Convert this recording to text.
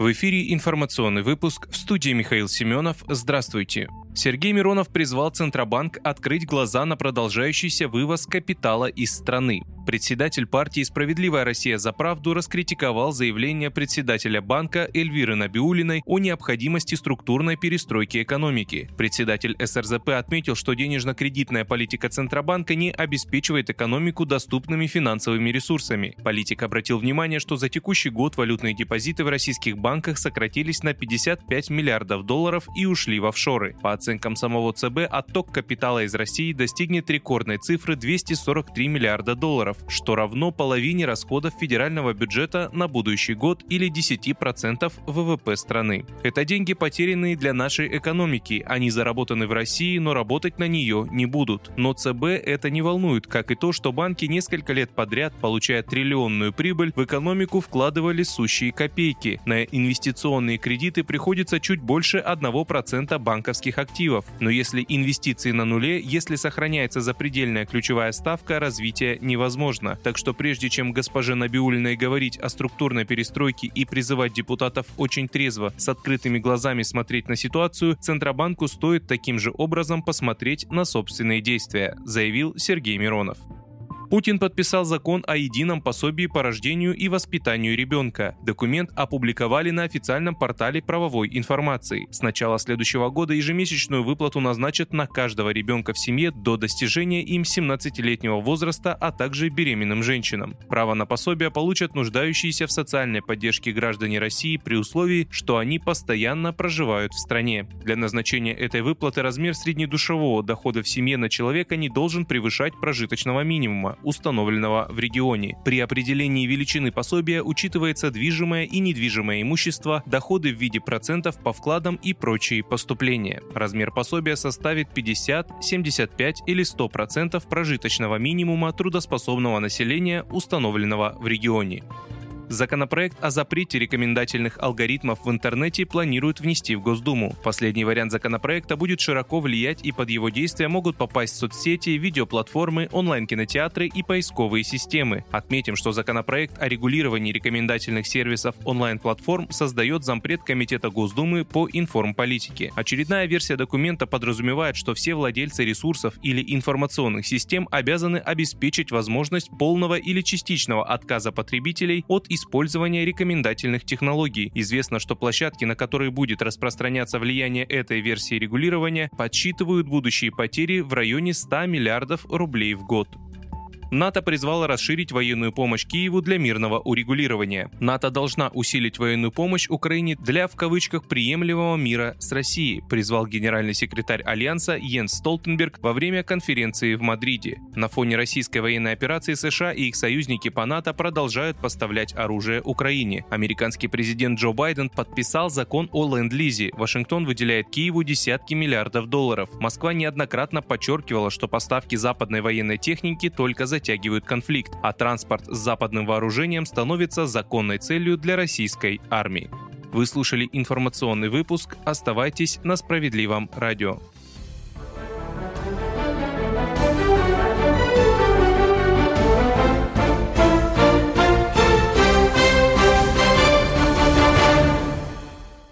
В эфире информационный выпуск в студии Михаил Семенов. Здравствуйте. Сергей Миронов призвал Центробанк открыть глаза на продолжающийся вывоз капитала из страны. Председатель партии «Справедливая Россия за правду» раскритиковал заявление председателя банка Эльвиры Набиулиной о необходимости структурной перестройки экономики. Председатель СРЗП отметил, что денежно-кредитная политика Центробанка не обеспечивает экономику доступными финансовыми ресурсами. Политик обратил внимание, что за текущий год валютные депозиты в российских банках сократились на 55 миллиардов долларов и ушли в офшоры. По оценкам самого ЦБ, отток капитала из России достигнет рекордной цифры 243 миллиарда долларов, что равно половине расходов федерального бюджета на будущий год или 10% ВВП страны. Это деньги, потерянные для нашей экономики. Они заработаны в России, но работать на нее не будут. Но ЦБ это не волнует, как и то, что банки несколько лет подряд, получая триллионную прибыль, в экономику вкладывали сущие копейки. На инвестиционные кредиты приходится чуть больше 1% банковских активов. Но если инвестиции на нуле, если сохраняется запредельная ключевая ставка, развитие невозможно. Так что прежде чем госпоже Набиулиной говорить о структурной перестройке и призывать депутатов очень трезво, с открытыми глазами смотреть на ситуацию, Центробанку стоит таким же образом посмотреть на собственные действия, заявил Сергей Миронов. Путин подписал закон о едином пособии по рождению и воспитанию ребенка. Документ опубликовали на официальном портале правовой информации. С начала следующего года ежемесячную выплату назначат на каждого ребенка в семье до достижения им 17-летнего возраста, а также беременным женщинам. Право на пособие получат нуждающиеся в социальной поддержке граждане России при условии, что они постоянно проживают в стране. Для назначения этой выплаты размер среднедушевого дохода в семье на человека не должен превышать прожиточного минимума установленного в регионе. При определении величины пособия учитывается движимое и недвижимое имущество, доходы в виде процентов по вкладам и прочие поступления. Размер пособия составит 50, 75 или 100% прожиточного минимума трудоспособного населения, установленного в регионе. Законопроект о запрете рекомендательных алгоритмов в интернете планируют внести в Госдуму. Последний вариант законопроекта будет широко влиять и под его действия могут попасть соцсети, видеоплатформы, онлайн-кинотеатры и поисковые системы. Отметим, что законопроект о регулировании рекомендательных сервисов онлайн-платформ создает зампред Комитета Госдумы по информполитике. Очередная версия документа подразумевает, что все владельцы ресурсов или информационных систем обязаны обеспечить возможность полного или частичного отказа потребителей от использования использования рекомендательных технологий. Известно, что площадки, на которые будет распространяться влияние этой версии регулирования, подсчитывают будущие потери в районе 100 миллиардов рублей в год. НАТО призвало расширить военную помощь Киеву для мирного урегулирования. НАТО должна усилить военную помощь Украине для, в кавычках, приемлемого мира с Россией, призвал генеральный секретарь Альянса Йенс Столтенберг во время конференции в Мадриде. На фоне российской военной операции США и их союзники по НАТО продолжают поставлять оружие Украине. Американский президент Джо Байден подписал закон о ленд-лизе. Вашингтон выделяет Киеву десятки миллиардов долларов. Москва неоднократно подчеркивала, что поставки западной военной техники только за затягивают конфликт, а транспорт с западным вооружением становится законной целью для российской армии. Вы слушали информационный выпуск. Оставайтесь на справедливом радио.